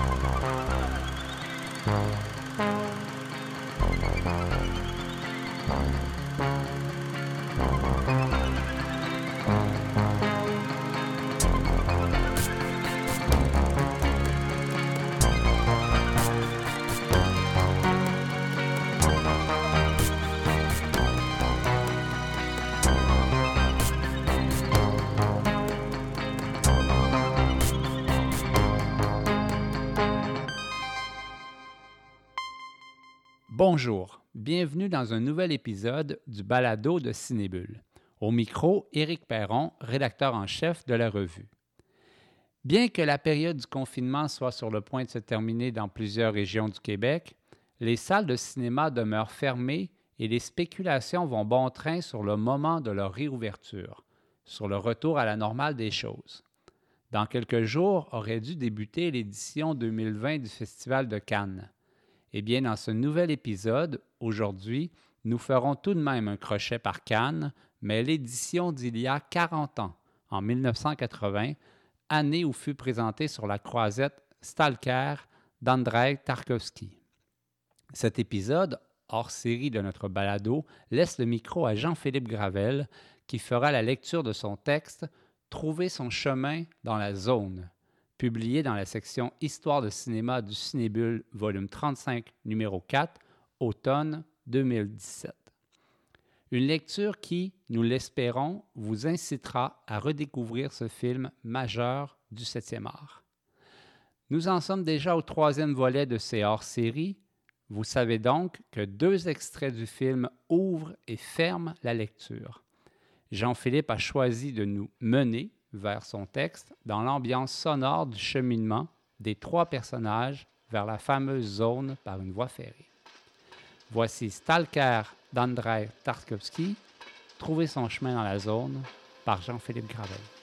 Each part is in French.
Oh, no. Bonjour, bienvenue dans un nouvel épisode du Balado de Cinébule. Au micro, Éric Perron, rédacteur en chef de la revue. Bien que la période du confinement soit sur le point de se terminer dans plusieurs régions du Québec, les salles de cinéma demeurent fermées et les spéculations vont bon train sur le moment de leur réouverture, sur le retour à la normale des choses. Dans quelques jours aurait dû débuter l'édition 2020 du Festival de Cannes. Eh bien, dans ce nouvel épisode, aujourd'hui, nous ferons tout de même un crochet par Cannes, mais l'édition d'il y a 40 ans, en 1980, année où fut présentée sur la croisette Stalker d'Andrei Tarkovsky. Cet épisode, hors série de notre balado, laisse le micro à Jean-Philippe Gravel, qui fera la lecture de son texte Trouver son chemin dans la zone, publié dans la section Histoire de cinéma du Cinébule, volume 35, numéro 4, automne 2017. Une lecture qui, nous l'espérons, vous incitera à redécouvrir ce film majeur du 7e art. Nous en sommes déjà au troisième volet de ces hors-séries. Vous savez donc que deux extraits du film ouvrent et ferment la lecture. Jean-Philippe a choisi de nous mener vers son texte dans l'ambiance sonore du cheminement des trois personnages vers la fameuse zone par une voie ferrée. Voici Stalker d'Andrei Tarkovsky, Trouver son chemin dans la zone par Jean-Philippe Gravel.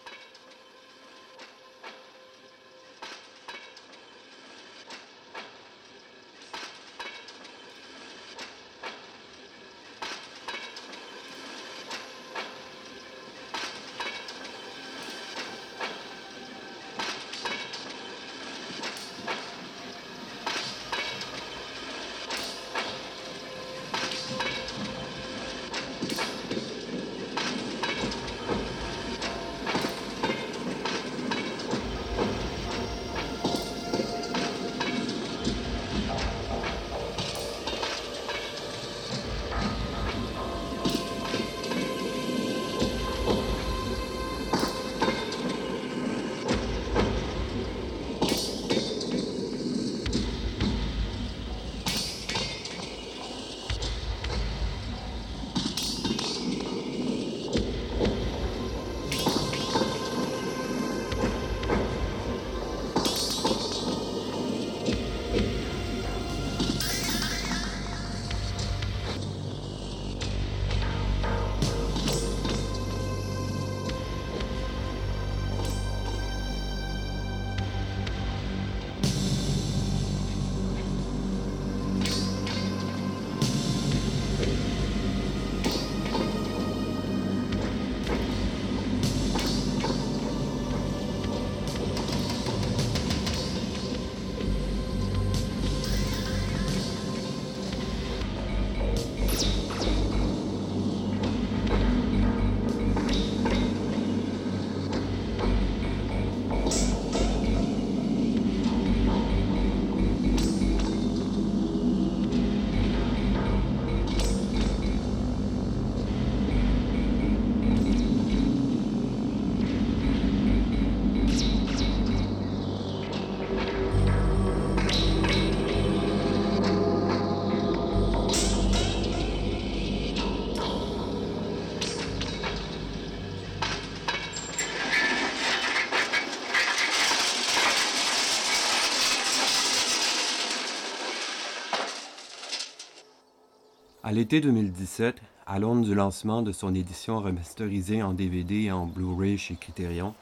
L'été 2017, à l'aune du lancement de son édition remasterisée en DVD et en Blu-ray chez Criterion,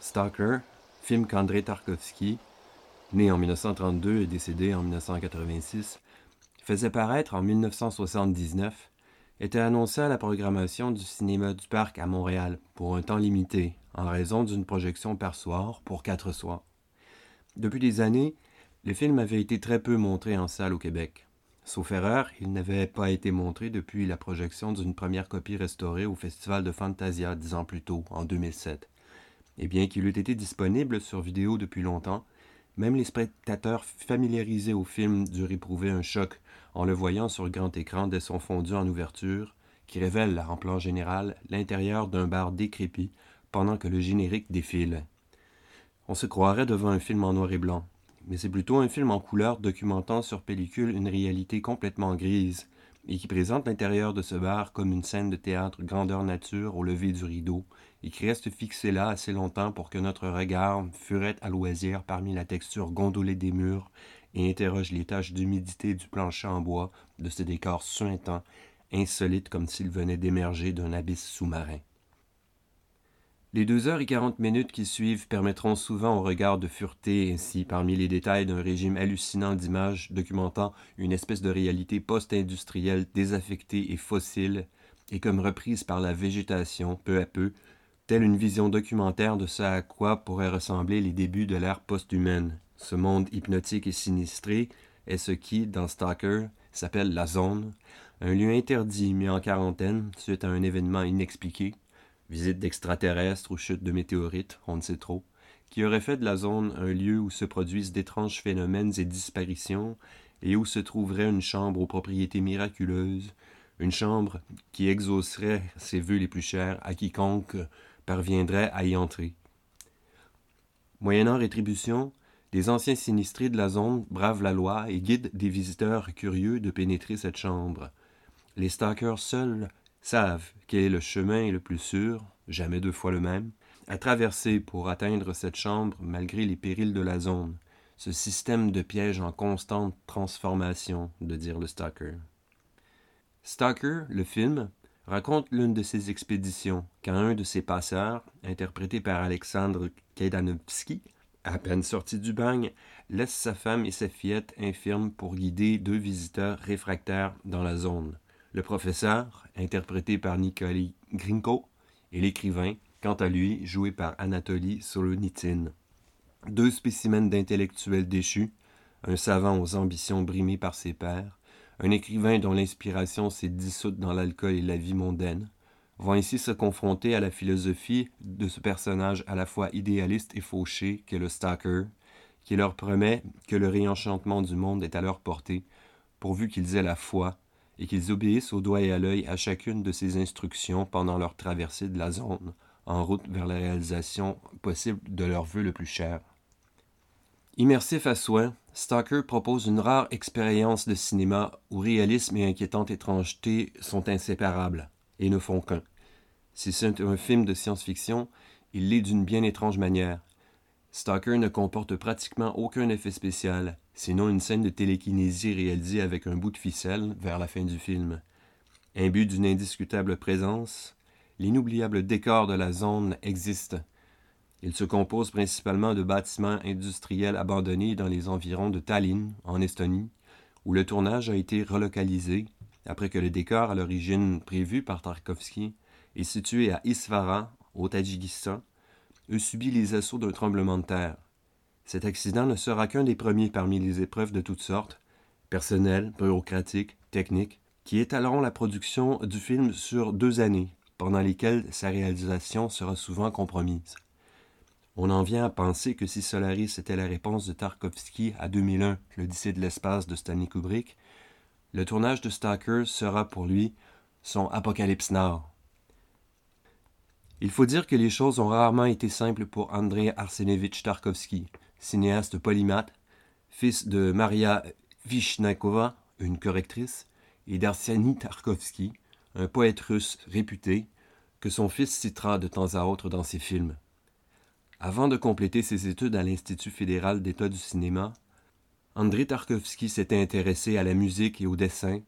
Stalker, film qu'André Tarkovsky, né en 1932 et décédé en 1986, faisait paraître en 1979, était annoncé à la programmation du cinéma du Parc à Montréal pour un temps limité, en raison d'une projection par soir pour quatre soirs. Depuis des années, Le film avait été très peu montré en salle au Québec. Sauf erreur, il n'avait pas été montré depuis la projection d'une première copie restaurée au Festival de Fantasia dix ans plus tôt, en 2007. Et bien qu'il eût été disponible sur vidéo depuis longtemps, même les spectateurs familiarisés au film durent éprouver un choc en le voyant sur grand écran dès son fondu en ouverture, qui révèle, en plan général, l'intérieur d'un bar décrépit pendant que le générique défile. On se croirait devant un film en noir et blanc, mais c'est plutôt un film en couleur documentant sur pellicule une réalité complètement grise et qui présente l'intérieur de ce bar comme une scène de théâtre grandeur nature au lever du rideau et qui reste fixé là assez longtemps pour que notre regard furette à loisir parmi la texture gondolée des murs et interroge les taches d'humidité du plancher en bois de ce décor suintant, insolite comme s'il venait d'émerger d'un abysse sous-marin. Les deux heures et quarante minutes qui suivent permettront souvent au regard de fureter ainsi parmi les détails d'un régime hallucinant d'images documentant une espèce de réalité post-industrielle désaffectée et fossile, et comme reprise par la végétation peu à peu, telle une vision documentaire de ce à quoi pourraient ressembler les débuts de l'ère post-humaine. Ce monde hypnotique et sinistré est ce qui, dans Stalker, s'appelle la zone, un lieu interdit mis en quarantaine suite à un événement inexpliqué visite d'extraterrestres ou chute de météorites, on ne sait trop, qui aurait fait de la zone un lieu où se produisent d'étranges phénomènes et disparitions, et où se trouverait une chambre aux propriétés miraculeuses, une chambre qui exaucerait ses vœux les plus chers à quiconque parviendrait à y entrer. Moyennant rétribution, les anciens sinistrés de la zone bravent la loi et guident des visiteurs curieux de pénétrer cette chambre. Les stalkers seuls savent quel est le chemin le plus sûr, jamais deux fois le même, à traverser pour atteindre cette chambre malgré les périls de la zone, ce système de pièges en constante transformation, de dire le Stalker. Stalker, le film, raconte l'une de ses expéditions quand un de ses passeurs, interprété par Alexandre Kaidanovski, à peine sorti du bagne, laisse sa femme et sa fillette infirmes pour guider deux visiteurs réfractaires dans la zone le professeur, interprété par Nikoli Grinko, et l'écrivain, quant à lui, joué par Anatoly Solonitine. Deux spécimens d'intellectuels déchus, un savant aux ambitions brimées par ses pairs, un écrivain dont l'inspiration s'est dissoute dans l'alcool et la vie mondaine, vont ici se confronter à la philosophie de ce personnage à la fois idéaliste et fauché qu'est le Stalker, qui leur promet que le réenchantement du monde est à leur portée, pourvu qu'ils aient la foi et qu'ils obéissent au doigt et à l'œil à chacune de ces instructions pendant leur traversée de la zone, en route vers la réalisation possible de leur vœu le plus cher. Immersif à soi, Stalker propose une rare expérience de cinéma où réalisme et inquiétante étrangeté sont inséparables et ne font qu'un. Si c'est un film de science-fiction, il l'est d'une bien étrange manière. Stalker ne comporte pratiquement aucun effet spécial, sinon une scène de télékinésie réalisée avec un bout de ficelle vers la fin du film. Imbu d'une indiscutable présence, l'inoubliable décor de la zone existe. Il se compose principalement de bâtiments industriels abandonnés dans les environs de Tallinn, en Estonie, où le tournage a été relocalisé après que le décor à l'origine prévu par Tarkovsky et situé à Isfara, au Tadjikistan, eut subi les assauts d'un tremblement de terre. Cet accident ne sera qu'un des premiers parmi les épreuves de toutes sortes, personnelles, bureaucratiques, techniques, qui étaleront la production du film sur deux années, pendant lesquelles sa réalisation sera souvent compromise. On en vient à penser que si Solaris était la réponse de Tarkovsky à 2001, l'Odyssée de l'espace de Stanley Kubrick, le tournage de Stalker sera pour lui son Apocalypse Now. Il faut dire que les choses ont rarement été simples pour Andrei Arsenevich Tarkovsky, cinéaste polymathe, fils de Maria Vishnakova, une correctrice, et d'Arsiani Tarkovsky, un poète russe réputé, que son fils citera de temps à autre dans ses films. Avant de compléter ses études à l'Institut fédéral d'État du cinéma, André Tarkovsky s'était intéressé à la musique et au dessin,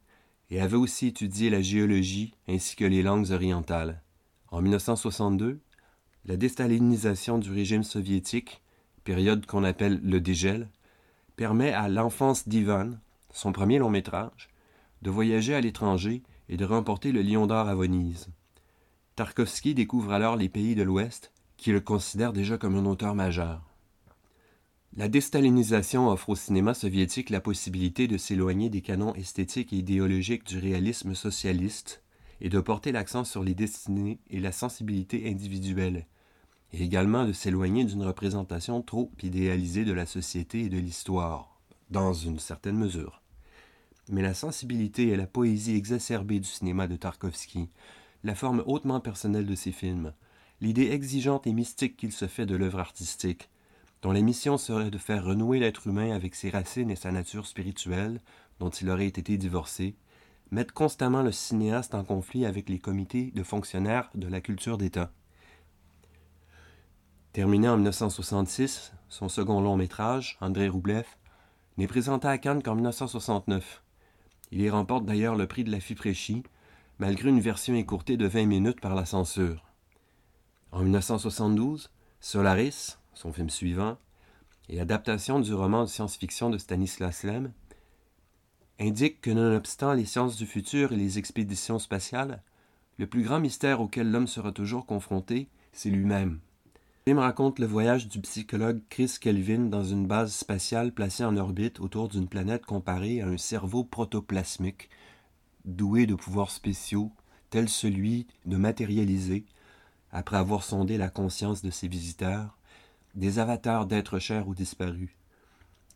et avait aussi étudié la géologie ainsi que les langues orientales. En 1962, la déstalinisation du régime soviétique période qu'on appelle le dégel, permet à l'enfance d'Ivan, son premier long métrage, de voyager à l'étranger et de remporter le Lion d'or à Venise. Tarkovsky découvre alors les pays de l'Ouest, qui le considèrent déjà comme un auteur majeur. La déstalinisation offre au cinéma soviétique la possibilité de s'éloigner des canons esthétiques et idéologiques du réalisme socialiste et de porter l'accent sur les destinées et la sensibilité individuelle, et également de s'éloigner d'une représentation trop idéalisée de la société et de l'histoire, dans une certaine mesure. Mais la sensibilité et la poésie exacerbée du cinéma de Tarkovsky, la forme hautement personnelle de ses films, l'idée exigeante et mystique qu'il se fait de l'œuvre artistique, dont la mission serait de faire renouer l'être humain avec ses racines et sa nature spirituelle, dont il aurait été divorcé, mettent constamment le cinéaste en conflit avec les comités de fonctionnaires de la culture d'État. Terminé en 1966, son second long métrage, André Roublev, n'est présenté à Cannes qu'en 1969. Il y remporte d'ailleurs le prix de la FIPRECHI, malgré une version écourtée de 20 minutes par la censure. En 1972, Solaris, son film suivant, et adaptation du roman de science-fiction de Stanislas Lem, indique que nonobstant les sciences du futur et les expéditions spatiales, le plus grand mystère auquel l'homme sera toujours confronté, c'est lui-même. Le film raconte le voyage du psychologue Chris Kelvin dans une base spatiale placée en orbite autour d'une planète comparée à un cerveau protoplasmique, doué de pouvoirs spéciaux, tel celui de matérialiser, après avoir sondé la conscience de ses visiteurs, des avatars d'êtres chers ou disparus.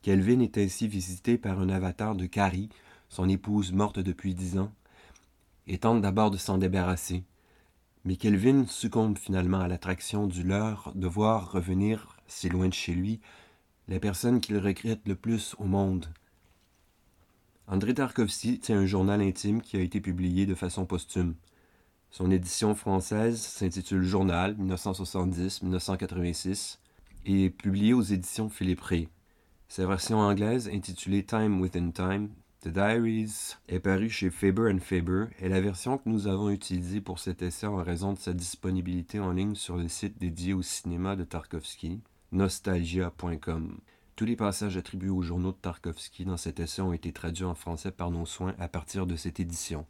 Kelvin est ainsi visité par un avatar de Carrie, son épouse morte depuis dix ans, et tente d'abord de s'en débarrasser. Mais Kelvin succombe finalement à l'attraction du leur de voir revenir, si loin de chez lui, la personne qu'il regrette le plus au monde. André Tarkovsky tient un journal intime qui a été publié de façon posthume. Son édition française s'intitule Journal 1970-1986 et est publiée aux éditions Philippe. Sa version anglaise, intitulée Time Within Time, The Diaries, est parue chez Faber Faber et la version que nous avons utilisée pour cet essai en raison de sa disponibilité en ligne sur le site dédié au cinéma de Tarkovsky, nostalgia.com. Tous les passages attribués aux journaux de Tarkovsky dans cet essai ont été traduits en français par nos soins à partir de cette édition.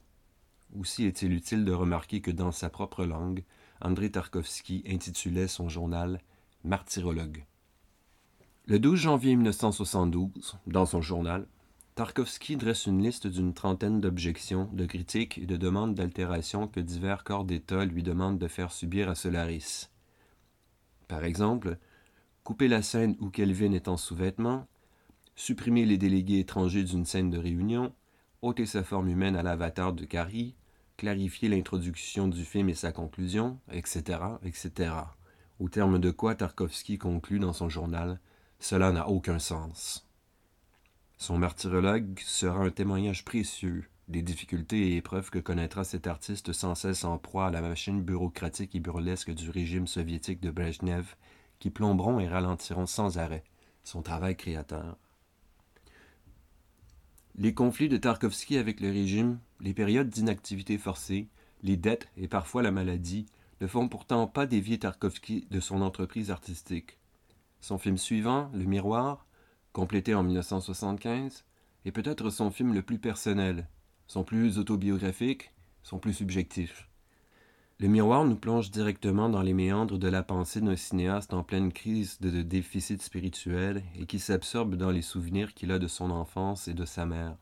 Aussi est-il utile de remarquer que dans sa propre langue, André Tarkovsky intitulait son journal Martyrologue. Le 12 janvier 1972, dans son journal, Tarkovsky dresse une liste d'une trentaine d'objections, de critiques et de demandes d'altération que divers corps d'État lui demandent de faire subir à Solaris. Par exemple, couper la scène où Kelvin est en sous-vêtements, supprimer les délégués étrangers d'une scène de réunion, ôter sa forme humaine à l'avatar de Carrie, clarifier l'introduction du film et sa conclusion, etc., etc. Au terme de quoi Tarkovsky conclut dans son journal cela n'a aucun sens. Son martyrologue sera un témoignage précieux des difficultés et épreuves que connaîtra cet artiste sans cesse en proie à la machine bureaucratique et burlesque du régime soviétique de Brezhnev, qui plomberont et ralentiront sans arrêt son travail créateur. Les conflits de Tarkovsky avec le régime, les périodes d'inactivité forcée, les dettes et parfois la maladie ne font pourtant pas dévier Tarkovsky de son entreprise artistique. Son film suivant, Le Miroir, complété en 1975, est peut-être son film le plus personnel, son plus autobiographique, son plus subjectif. Le miroir nous plonge directement dans les méandres de la pensée d'un cinéaste en pleine crise de déficit spirituel et qui s'absorbe dans les souvenirs qu'il a de son enfance et de sa mère.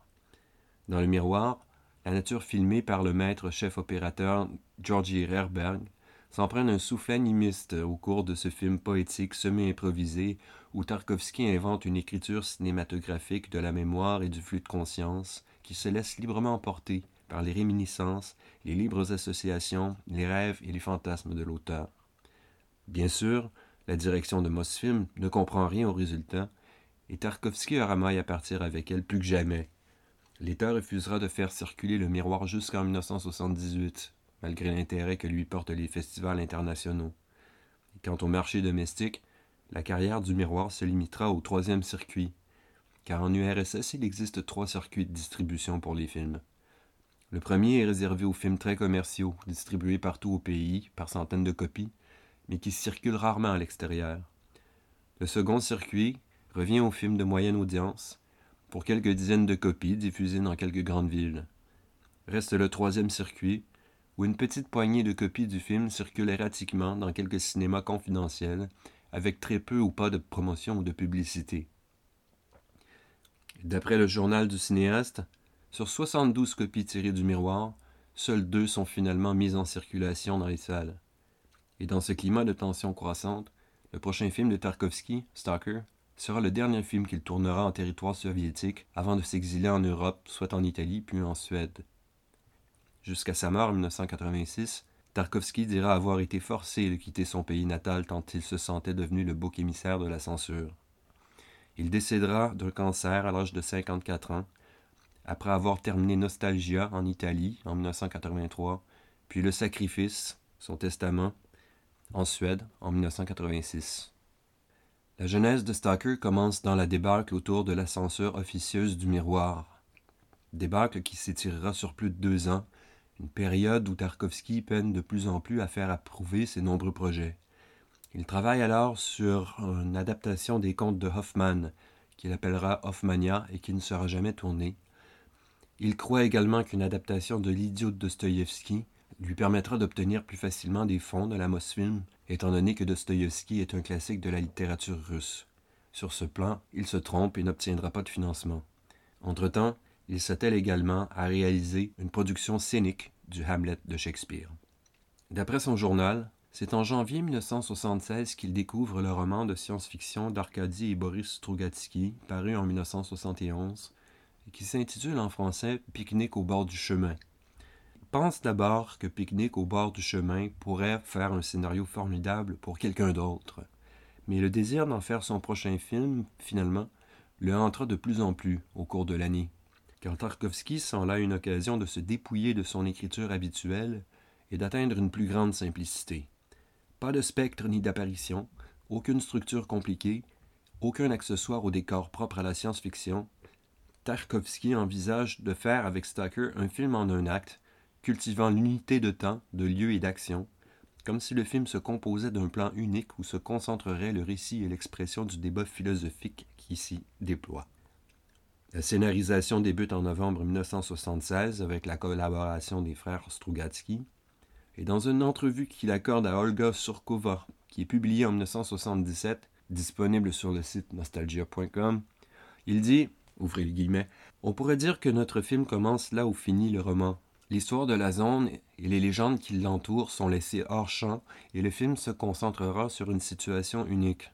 Dans le miroir, la nature filmée par le maître chef opérateur Georgi Herberg s'emprunte un souffle animiste au cours de ce film poétique semi-improvisé où Tarkovsky invente une écriture cinématographique de la mémoire et du flux de conscience qui se laisse librement emporter par les réminiscences, les libres associations, les rêves et les fantasmes de l'auteur. Bien sûr, la direction de Mosfilm ne comprend rien au résultat, et Tarkovsky aura maille à partir avec elle plus que jamais. L'État refusera de faire circuler le miroir jusqu'en 1978, malgré l'intérêt que lui portent les festivals internationaux. quant au marché domestique, la carrière du miroir se limitera au troisième circuit, car en URSS il existe trois circuits de distribution pour les films. Le premier est réservé aux films très commerciaux, distribués partout au pays, par centaines de copies, mais qui circulent rarement à l'extérieur. Le second circuit revient aux films de moyenne audience, pour quelques dizaines de copies diffusées dans quelques grandes villes. Reste le troisième circuit, où une petite poignée de copies du film circule erratiquement dans quelques cinémas confidentiels, avec très peu ou pas de promotion ou de publicité. D'après le journal du cinéaste, sur 72 copies tirées du miroir, seules deux sont finalement mises en circulation dans les salles. Et dans ce climat de tension croissante, le prochain film de Tarkovsky, Stalker, sera le dernier film qu'il tournera en territoire soviétique avant de s'exiler en Europe, soit en Italie puis en Suède. Jusqu'à sa mort en 1986, Tarkovsky dira avoir été forcé de quitter son pays natal tant il se sentait devenu le bouc émissaire de la censure. Il décédera d'un cancer à l'âge de 54 ans, après avoir terminé Nostalgia en Italie en 1983, puis Le Sacrifice, son testament, en Suède en 1986. La genèse de Stalker commence dans la débâcle autour de la censure officieuse du miroir. Débâcle qui s'étirera sur plus de deux ans, une période où Tarkovsky peine de plus en plus à faire approuver ses nombreux projets. Il travaille alors sur une adaptation des contes de Hoffman, qu'il appellera Hoffmania et qui ne sera jamais tournée. Il croit également qu'une adaptation de L'idiot de Dostoïevski lui permettra d'obtenir plus facilement des fonds de la Mosfilm, étant donné que Dostoïevski est un classique de la littérature russe. Sur ce plan, il se trompe et n'obtiendra pas de financement. Entre-temps, il s'attelle également à réaliser une production scénique du Hamlet de Shakespeare. D'après son journal, c'est en janvier 1976 qu'il découvre le roman de science-fiction d'Arkady et Boris Strugatsky, paru en 1971, et qui s'intitule en français Pique-nique au bord du chemin, pense d'abord que Pique-nique au bord du chemin pourrait faire un scénario formidable pour quelqu'un d'autre. Mais le désir d'en faire son prochain film, finalement, le entra de plus en plus au cours de l'année, car Tarkovsky sent là une occasion de se dépouiller de son écriture habituelle et d'atteindre une plus grande simplicité. Pas de spectre ni d'apparition, aucune structure compliquée, aucun accessoire au décor propre à la science-fiction. Tarkovsky envisage de faire avec Stalker un film en un acte, cultivant l'unité de temps, de lieu et d'action, comme si le film se composait d'un plan unique où se concentrerait le récit et l'expression du débat philosophique qui s'y déploie. La scénarisation débute en novembre 1976 avec la collaboration des frères Strugatsky, et dans une entrevue qu'il accorde à Olga Surkova, qui est publiée en 1977, disponible sur le site nostalgia.com, il dit, ouvrez les guillemets, On pourrait dire que notre film commence là où finit le roman, L'histoire de la zone et les légendes qui l'entourent sont laissées hors champ et le film se concentrera sur une situation unique.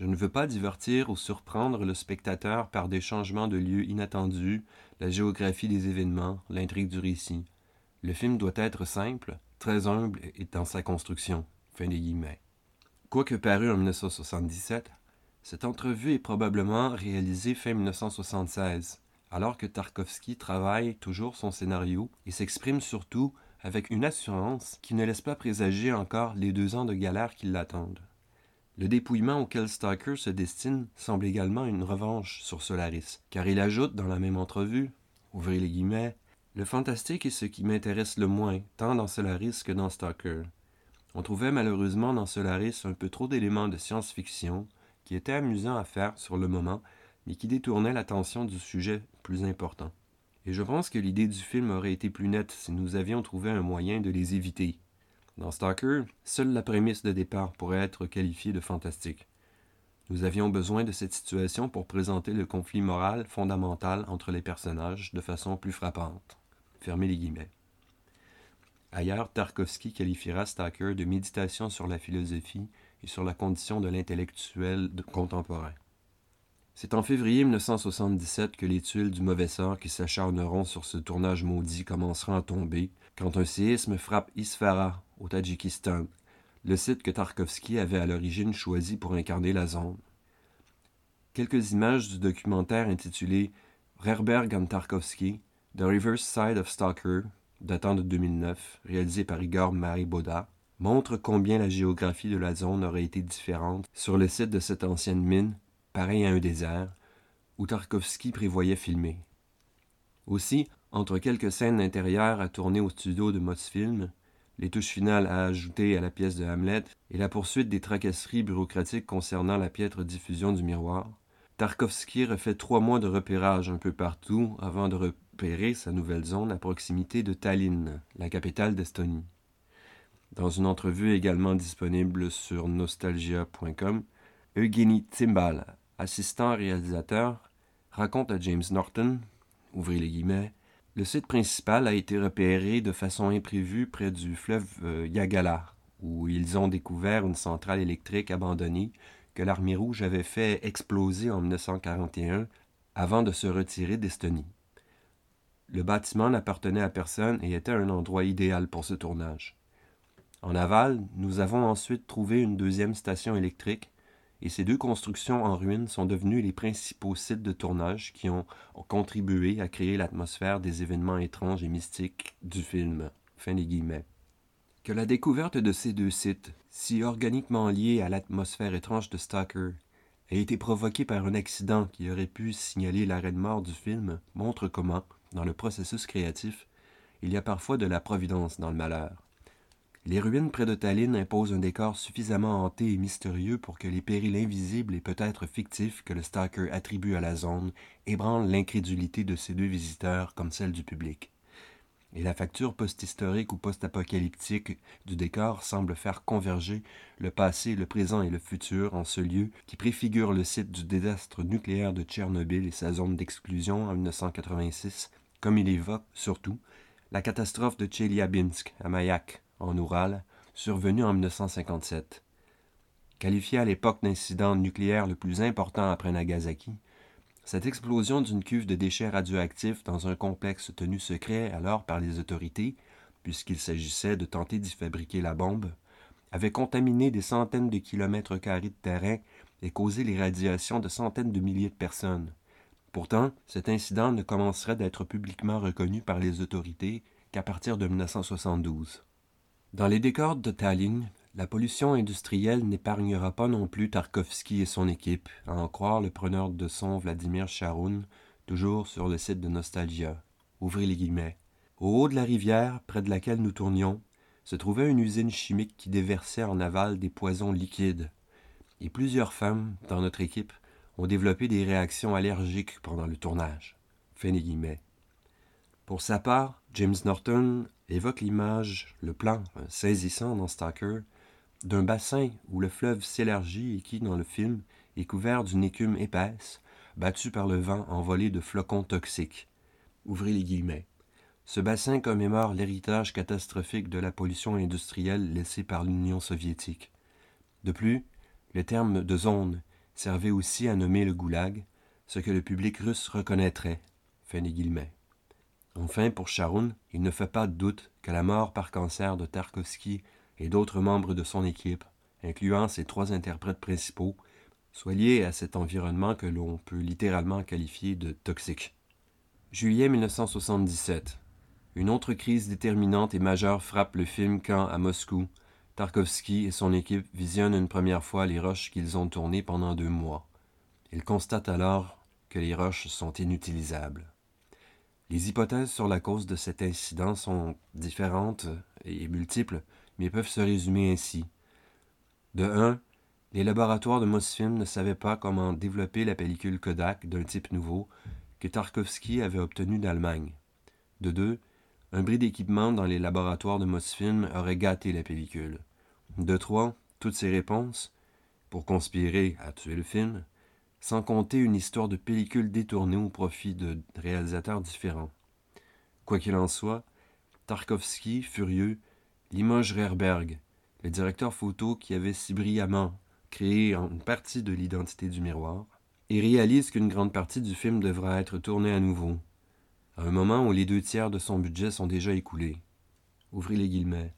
Je ne veux pas divertir ou surprendre le spectateur par des changements de lieux inattendus, la géographie des événements, l'intrigue du récit. Le film doit être simple, très humble et dans sa construction. Fin guillemets. Quoique paru en 1977, cette entrevue est probablement réalisée fin 1976 alors que Tarkovsky travaille toujours son scénario et s'exprime surtout avec une assurance qui ne laisse pas présager encore les deux ans de galère qui l'attendent. Le dépouillement auquel Stalker se destine semble également une revanche sur Solaris, car il ajoute dans la même entrevue, ouvrez les guillemets, le fantastique est ce qui m'intéresse le moins, tant dans Solaris que dans Stalker. On trouvait malheureusement dans Solaris un peu trop d'éléments de science-fiction, qui étaient amusants à faire sur le moment, mais qui détournait l'attention du sujet plus important. Et je pense que l'idée du film aurait été plus nette si nous avions trouvé un moyen de les éviter. Dans Stalker, seule la prémisse de départ pourrait être qualifiée de fantastique. Nous avions besoin de cette situation pour présenter le conflit moral fondamental entre les personnages de façon plus frappante. Fermez les guillemets. Ailleurs, Tarkovsky qualifiera Stalker de méditation sur la philosophie et sur la condition de l'intellectuel contemporain. C'est en février 1977 que les tuiles du mauvais sort qui s'acharneront sur ce tournage maudit commenceront à tomber quand un séisme frappe Isfara, au Tadjikistan, le site que Tarkovsky avait à l'origine choisi pour incarner la zone. Quelques images du documentaire intitulé Rerberg and Tarkovsky, The Reverse Side of Stalker, datant de 2009, réalisé par Igor Mariboda, montrent combien la géographie de la zone aurait été différente sur le site de cette ancienne mine pareil à un désert, où Tarkovsky prévoyait filmer. Aussi, entre quelques scènes intérieures à tourner au studio de Mosfilm, les touches finales à ajouter à la pièce de Hamlet et la poursuite des tracasseries bureaucratiques concernant la piètre diffusion du miroir, Tarkovsky refait trois mois de repérage un peu partout avant de repérer sa nouvelle zone à proximité de Tallinn, la capitale d'Estonie. Dans une entrevue également disponible sur nostalgia.com, Eugénie Timbal, assistant réalisateur, raconte à James Norton, ouvrez les guillemets, le site principal a été repéré de façon imprévue près du fleuve euh, Yagala, où ils ont découvert une centrale électrique abandonnée que l'armée rouge avait fait exploser en 1941 avant de se retirer d'Estonie. Le bâtiment n'appartenait à personne et était un endroit idéal pour ce tournage. En aval, nous avons ensuite trouvé une deuxième station électrique et ces deux constructions en ruine sont devenues les principaux sites de tournage qui ont, contribué à créer l'atmosphère des événements étranges et mystiques du film. Que la découverte de ces deux sites, si organiquement liés à l'atmosphère étrange de Stalker, ait été provoquée par un accident qui aurait pu signaler l'arrêt de mort du film, montre comment, dans le processus créatif, il y a parfois de la providence dans le malheur. Les ruines près de Tallinn imposent un décor suffisamment hanté et mystérieux pour que les périls invisibles et peut-être fictifs que le Stalker attribue à la zone ébranlent l'incrédulité de ces deux visiteurs comme celle du public. Et la facture post-historique ou post-apocalyptique du décor semble faire converger le passé, le présent et le futur en ce lieu qui préfigure le site du désastre nucléaire de Tchernobyl et sa zone d'exclusion en 1986, comme il évoque surtout la catastrophe de Tcheliabinsk à Mayak, en Oural, survenue en 1957. Qualifié à l'époque d'incident nucléaire le plus important après Nagasaki, cette explosion d'une cuve de déchets radioactifs dans un complexe tenu secret alors par les autorités, puisqu'il s'agissait de tenter d'y fabriquer la bombe, avait contaminé des centaines de kilomètres carrés de terrain et causé l'irradiation de centaines de milliers de personnes. Pourtant, cet incident ne commencerait d'être publiquement reconnu par les autorités qu'à partir de 1972. Dans les décors de Tallinn, la pollution industrielle n'épargnera pas non plus Tarkovsky et son équipe, à en croire le preneur de son Vladimir Charoun, toujours sur le site de Nostalgia. Ouvrez les guillemets. Au haut de la rivière, près de laquelle nous tournions, se trouvait une usine chimique qui déversait en aval des poisons liquides. Et plusieurs femmes, dans notre équipe, ont développé des réactions allergiques pendant le tournage. Pour sa part, James Norton évoque l'image, le plan saisissant dans Stalker d'un bassin où le fleuve s'élargit et qui, dans le film, est couvert d'une écume épaisse, battue par le vent envolé de flocons toxiques. Ouvrez les guillemets. Ce bassin commémore l'héritage catastrophique de la pollution industrielle laissée par l'Union soviétique. De plus, le terme de zone servait aussi à nommer le goulag, ce que le public russe reconnaîtrait. Fin guillemets. Enfin, pour Sharon, il ne fait pas de doute que la mort par cancer de Tarkovsky et d'autres membres de son équipe, incluant ses trois interprètes principaux, soient liés à cet environnement que l'on peut littéralement qualifier de toxique. Juillet 1977. Une autre crise déterminante et majeure frappe le film quand, à Moscou, Tarkovsky et son équipe visionnent une première fois les roches qu'ils ont tournées pendant deux mois. Ils constatent alors que les roches sont inutilisables. Les hypothèses sur la cause de cet incident sont différentes et multiples, mais peuvent se résumer ainsi. De 1. Les laboratoires de Mosfilm ne savaient pas comment développer la pellicule Kodak d'un type nouveau que Tarkovsky avait obtenu d'Allemagne. De 2. Un bris d'équipement dans les laboratoires de Mosfilm aurait gâté la pellicule. De 3. Toutes ces réponses, pour conspirer à tuer le film, sans compter une histoire de pellicule détournée au profit de réalisateurs différents. Quoi qu'il en soit, Tarkovsky, furieux, Limoges Rerberg, le directeur photo qui avait si brillamment créé une partie de l'identité du miroir, et réalise qu'une grande partie du film devra être tournée à nouveau, à un moment où les deux tiers de son budget sont déjà écoulés. Ouvrez les guillemets.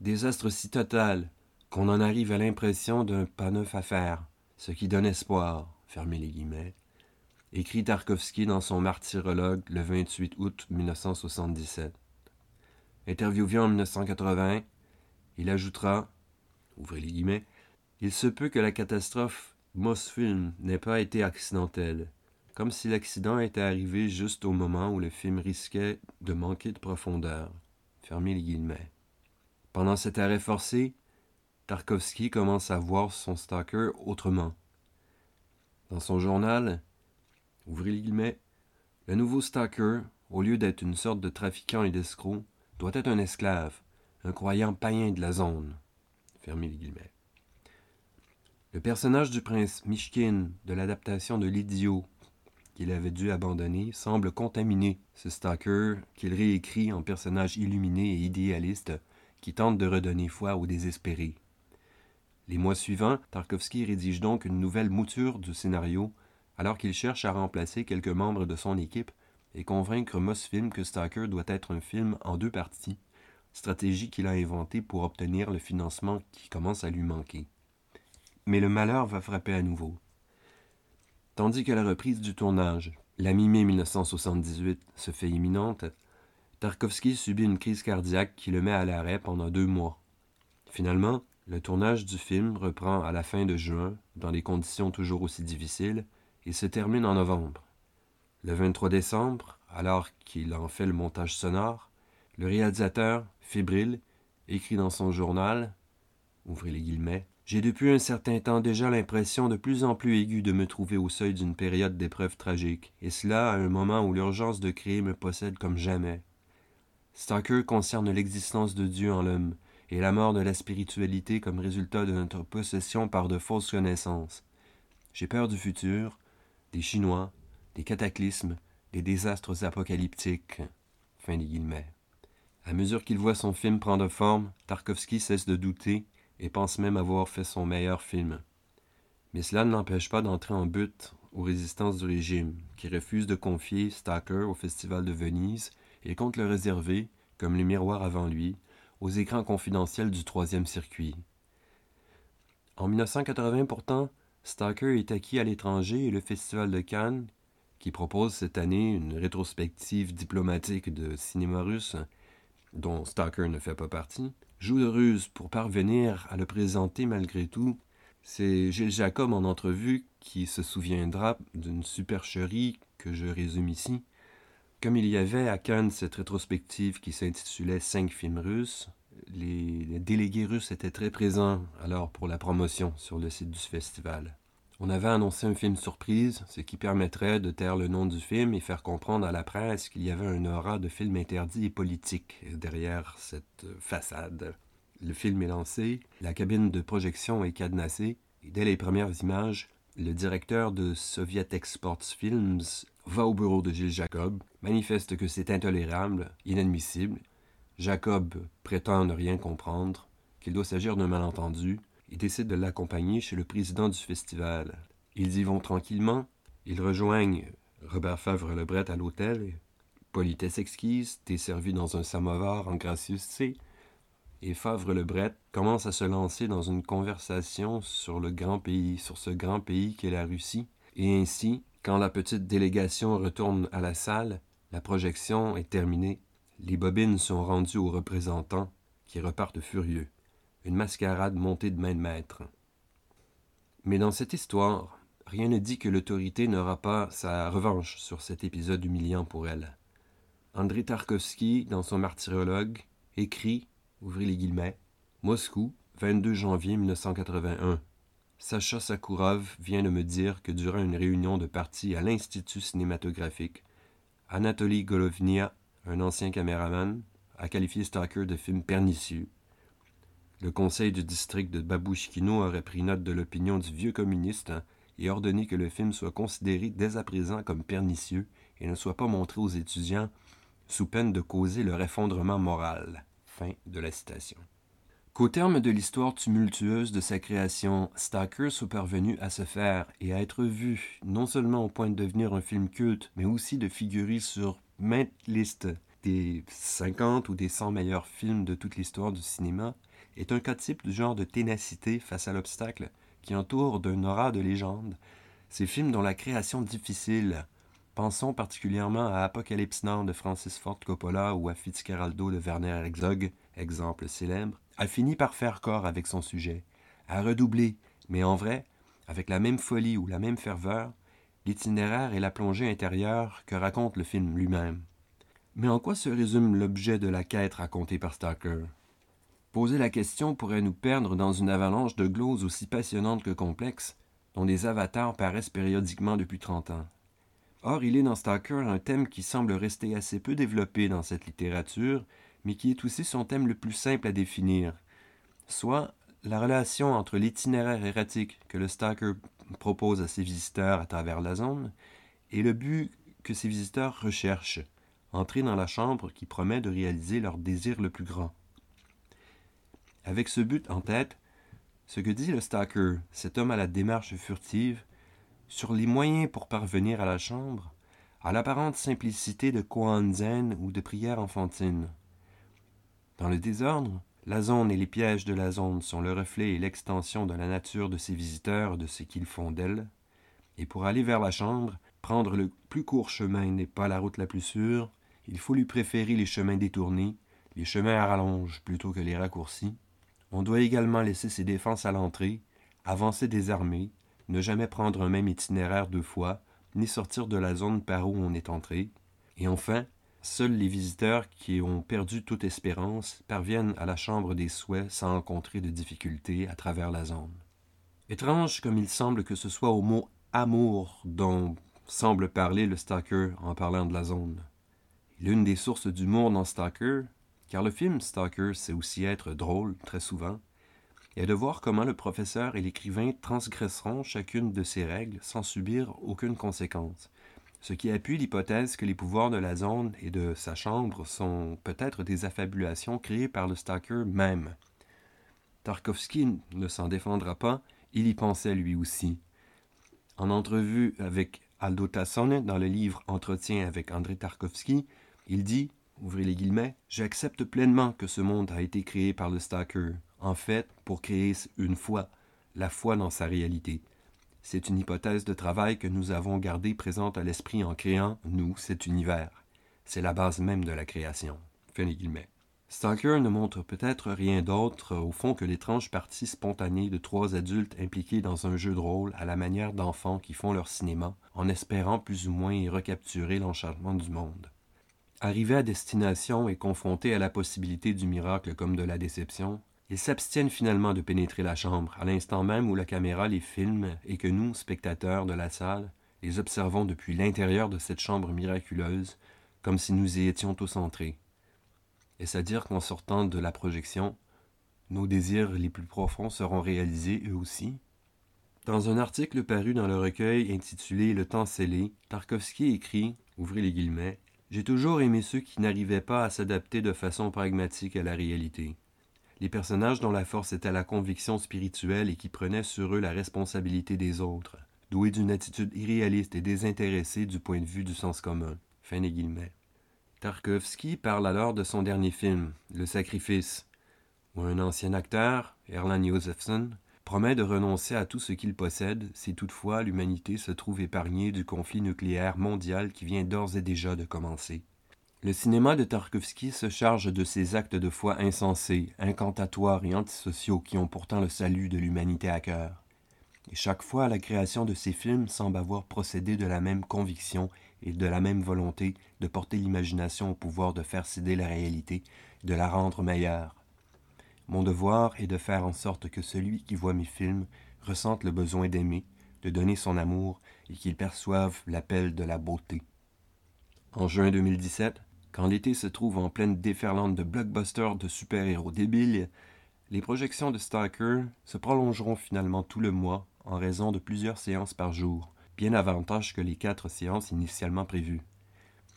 Désastre si total qu'on en arrive à l'impression d'un pas neuf à faire, ce qui donne espoir, les guillemets, écrit Tarkovsky dans son martyrologue le 28 août 1977. Interviewé en 1980, il ajoutera, ouvrez les guillemets, il se peut que la catastrophe Mosfilm n'ait pas été accidentelle, comme si l'accident était arrivé juste au moment où le film risquait de manquer de profondeur. Les guillemets. Pendant cet arrêt forcé, Tarkovsky commence à voir son stalker autrement. Dans son journal, ouvrez les guillemets, le nouveau stalker, au lieu d'être une sorte de trafiquant et d'escroc, doit être un esclave, un croyant païen de la zone. Fermez les guillemets. Le personnage du prince Mishkin de l'adaptation de L'Idiot qu'il avait dû abandonner semble contaminer ce stalker qu'il réécrit en personnage illuminé et idéaliste qui tente de redonner foi aux désespérés. Les mois suivants, Tarkovsky rédige donc une nouvelle mouture du scénario alors qu'il cherche à remplacer quelques membres de son équipe et convaincre Mosfilm que Stalker doit être un film en deux parties, stratégie qu'il a inventée pour obtenir le financement qui commence à lui manquer. Mais le malheur va frapper à nouveau. Tandis que la reprise du tournage, la mi-mai 1978, se fait imminente, Tarkovsky subit une crise cardiaque qui le met à l'arrêt pendant deux mois. Finalement, le tournage du film reprend à la fin de juin, dans des conditions toujours aussi difficiles, et se termine en novembre. Le 23 décembre, alors qu'il en fait le montage sonore, le réalisateur, fébrile, écrit dans son journal Ouvrez les guillemets J'ai depuis un certain temps déjà l'impression de plus en plus aiguë de me trouver au seuil d'une période d'épreuve tragique, et cela à un moment où l'urgence de créer me possède comme jamais. Stalker concerne l'existence de Dieu en l'homme et la mort de la spiritualité comme résultat de notre possession par de fausses connaissances. J'ai peur du futur, des Chinois, des cataclysmes, des désastres apocalyptiques. Fin. À mesure qu'il voit son film prendre forme, Tarkovsky cesse de douter et pense même avoir fait son meilleur film. Mais cela ne l'empêche pas d'entrer en but aux résistances du régime, qui refuse de confier Stalker au Festival de Venise et compte le réserver, comme les miroirs avant lui, aux écrans confidentiels du troisième circuit. En 1980 pourtant, Stalker est acquis à l'étranger et le Festival de Cannes, qui propose cette année une rétrospective diplomatique de cinéma russe, dont Stalker ne fait pas partie, joue de ruse pour parvenir à le présenter malgré tout. C'est Gilles Jacob en entrevue qui se souviendra d'une supercherie que je résume ici. Comme il y avait à Cannes cette rétrospective qui s'intitulait Cinq films russes, les, délégués russes étaient très présents alors pour la promotion sur le site du festival. On avait annoncé un film surprise, ce qui permettrait de taire le nom du film et faire comprendre à la presse qu'il y avait un aura de film interdit et politique derrière cette façade. Le film est lancé, la cabine de projection est cadenassée, et dès les premières images, le directeur de Soviet Exports Films va au bureau de Gilles Jacob, manifeste que c'est intolérable, inadmissible. Jacob prétend ne rien comprendre, qu'il doit s'agir d'un malentendu, ils décident de l'accompagner chez le président du festival. Ils y vont tranquillement. Ils rejoignent Robert Favre-Lebret à l'hôtel. Politesse exquise, t'es servi dans un samovar en gracieuseté. Et Favre-Lebret commence à se lancer dans une conversation sur le grand pays, sur ce grand pays qu'est la Russie. Et ainsi, quand la petite délégation retourne à la salle, la projection est terminée. Les bobines sont rendues aux représentants, qui repartent furieux une mascarade montée de main de maître. Mais dans cette histoire, rien ne dit que l'autorité n'aura pas sa revanche sur cet épisode humiliant pour elle. André Tarkovsky, dans son martyrologue, écrit, ouvrez les guillemets, Moscou, 22 janvier 1981. Sacha Sakourov vient de me dire que durant une réunion de parti à l'Institut cinématographique, Anatoly Golovnia, un ancien caméraman, a qualifié Stalker de film pernicieux le conseil du district de Babouchkino aurait pris note de l'opinion du vieux communiste et ordonné que le film soit considéré dès à présent comme pernicieux et ne soit pas montré aux étudiants sous peine de causer leur effondrement moral. Fin de la citation. Qu'au terme de l'histoire tumultueuse de sa création, Stalker soit parvenu à se faire et à être vu, non seulement au point de devenir un film culte, mais aussi de figurer sur maintes listes. Des 50 ou des 100 meilleurs films de toute l'histoire du cinéma, est un cas type du genre de ténacité face à l'obstacle qui entoure d'un aura de légende. Ces films dont la création difficile, pensons particulièrement à Apocalypse Now de Francis Ford Coppola ou à Fitzcarraldo de Werner Herzog, exemple célèbre, a fini par faire corps avec son sujet, a redoublé, mais en vrai, avec la même folie ou la même ferveur, l'itinéraire et la plongée intérieure que raconte le film lui-même. Mais en quoi se résume l'objet de la quête racontée par Stalker Poser la question pourrait nous perdre dans une avalanche de gloses aussi passionnantes que complexes, dont des avatars paraissent périodiquement depuis trente ans. Or, il est dans Stalker un thème qui semble rester assez peu développé dans cette littérature mais qui est aussi son thème le plus simple à définir, soit la relation entre l'itinéraire erratique que le stalker propose à ses visiteurs à travers la zone et le but que ces visiteurs recherchent, entrer dans la chambre qui promet de réaliser leur désir le plus grand. Avec ce but en tête, ce que dit le stalker, cet homme à la démarche furtive, sur les moyens pour parvenir à la chambre, à l'apparente simplicité de koan zen ou de prière enfantine. Dans le désordre, la zone et les pièges de la zone sont le reflet et l'extension de la nature de ses visiteurs, de ce qu'ils font d'elle. Et pour aller vers la chambre, prendre le plus court chemin n'est pas la route la plus sûre, il faut lui préférer les chemins détournés, les chemins à rallonge plutôt que les raccourcis. On doit également laisser ses défenses à l'entrée, avancer des armées, ne jamais prendre un même itinéraire deux fois, ni sortir de la zone par où on est entré. Et enfin, seuls les visiteurs qui ont perdu toute espérance parviennent à la chambre des souhaits sans rencontrer de difficultés à travers la zone. Étrange comme il semble que ce soit au mot amour dont semble parler le Stalker en parlant de la zone. L'une des sources d'humour dans Stalker, car le film Stalker sait aussi être drôle très souvent, est de voir comment le professeur et l'écrivain transgresseront chacune de ces règles sans subir aucune conséquence, ce qui appuie l'hypothèse que les pouvoirs de la zone et de sa chambre sont peut-être des affabulations créées par le stalker même. Tarkovsky ne s'en défendra pas, il y pensait lui aussi. En entrevue avec Aldo Tassone dans le livre Entretien avec André Tarkovsky, il dit, ouvrez les guillemets, J'accepte pleinement que ce monde a été créé par le stalker, en fait, pour créer une foi, la foi dans sa réalité. C'est une hypothèse de travail que nous avons gardée présente à l'esprit en créant, nous, cet univers. C'est la base même de la création. Fin. Stalker ne montre peut-être rien d'autre au fond que l'étrange partie spontanée de trois adultes impliqués dans un jeu de rôle à la manière d'enfants qui font leur cinéma en espérant plus ou moins y recapturer l'enchantement du monde. Arrivés à destination et confrontés à la possibilité du miracle comme de la déception, ils s'abstiennent finalement de pénétrer la chambre, à l'instant même où la caméra les filme et que nous, spectateurs de la salle, les observons depuis l'intérieur de cette chambre miraculeuse, comme si nous y étions tous entrés. Est-ce à dire qu'en sortant de la projection, nos désirs les plus profonds seront réalisés eux aussi Dans un article paru dans le recueil intitulé Le temps scellé, Tarkovsky écrit, ouvrez les guillemets, J'ai toujours aimé ceux qui n'arrivaient pas à s'adapter de façon pragmatique à la réalité les personnages dont la force était la conviction spirituelle et qui prenaient sur eux la responsabilité des autres, doués d'une attitude irréaliste et désintéressée du point de vue du sens commun. Tarkovsky parle alors de son dernier film, Le Sacrifice, où un ancien acteur, Erland Josephson, promet de renoncer à tout ce qu'il possède si toutefois l'humanité se trouve épargnée du conflit nucléaire mondial qui vient d'ores et déjà de commencer. Le cinéma de Tarkovsky se charge de ces actes de foi insensés, incantatoires et antisociaux qui ont pourtant le salut de l'humanité à cœur. Et chaque fois, la création de ces films semble avoir procédé de la même conviction et de la même volonté de porter l'imagination au pouvoir de faire céder la réalité, de la rendre meilleure. Mon devoir est de faire en sorte que celui qui voit mes films ressente le besoin d'aimer, de donner son amour et qu'il perçoive l'appel de la beauté. En juin 2017, quand l'été se trouve en pleine déferlante de blockbusters de super-héros débiles, les projections de Stalker se prolongeront finalement tout le mois en raison de plusieurs séances par jour, bien avantage que les quatre séances initialement prévues.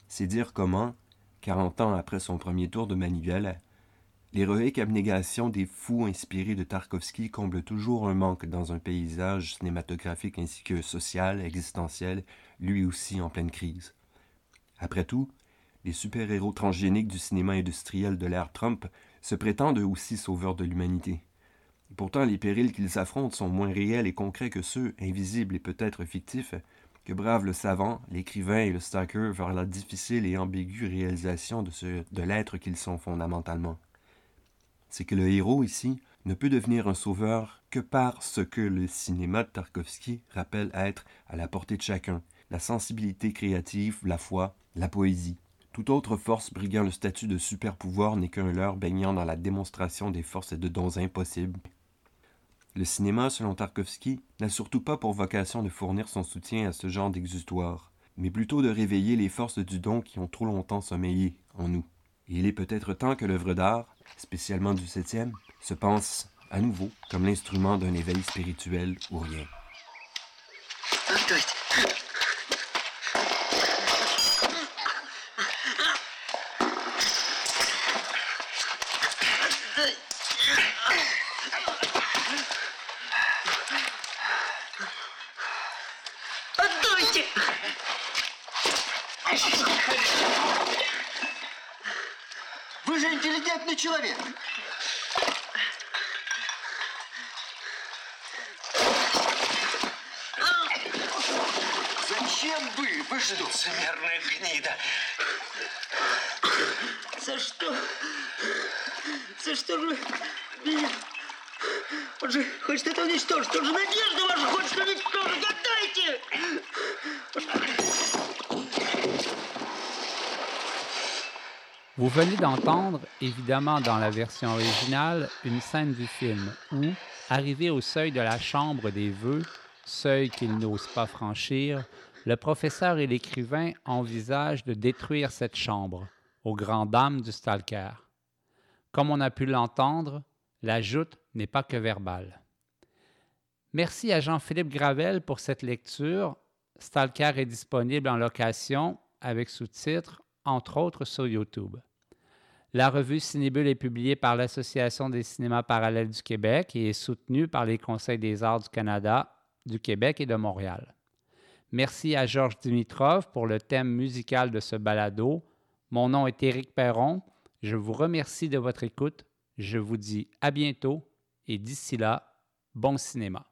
C'est dire comment, 40 ans après son premier tour de manivelle, l'héroïque abnégation des fous inspirés de Tarkovsky comble toujours un manque dans un paysage cinématographique ainsi que social, existentiel, lui aussi en pleine crise. Après tout, les super-héros transgéniques du cinéma industriel de l'ère Trump se prétendent aussi sauveurs de l'humanité. Pourtant, les périls qu'ils affrontent sont moins réels et concrets que ceux, invisibles et peut-être fictifs, que bravent le savant, l'écrivain et le stalker vers la difficile et ambiguë réalisation de, ce, de l'être qu'ils sont fondamentalement. C'est que le héros ici ne peut devenir un sauveur que par ce que le cinéma de Tarkovsky rappelle être à la portée de chacun, la sensibilité créative, la foi, la poésie. Toute autre force briguant le statut de super-pouvoir n'est qu'un leurre baignant dans la démonstration des forces et de dons impossibles. Le cinéma, selon Tarkovsky, n'a surtout pas pour vocation de fournir son soutien à ce genre d'exutoire, mais plutôt de réveiller les forces du don qui ont trop longtemps sommeillé en nous. Et il est peut-être temps que l'œuvre d'art, spécialement du septième, se pense à nouveau comme l'instrument d'un éveil spirituel ou rien. Интеллигентный человек. Зачем вы? Вы что? Лицемерная гнида. За что? За что же меня? Он же хочет это уничтожить. Он же надежду вашу хочет уничтожить. Отдайте! Vous venez d'entendre, évidemment dans la version originale, une scène du film où, arrivé au seuil de la chambre des vœux, seuil qu'il n'ose pas franchir, le professeur et l'écrivain envisagent de détruire cette chambre, aux grandes dames du stalker. Comme on a pu l'entendre, la joute n'est pas que verbale. Merci à Jean-Philippe Gravel pour cette lecture. Stalker est disponible en location avec sous-titres entre autres sur YouTube. La revue Cinébule est publiée par l'Association des cinémas parallèles du Québec et est soutenue par les Conseils des arts du Canada, du Québec et de Montréal. Merci à Georges Dimitrov pour le thème musical de ce balado. Mon nom est Éric Perron. Je vous remercie de votre écoute. Je vous dis à bientôt et d'ici là, bon cinéma.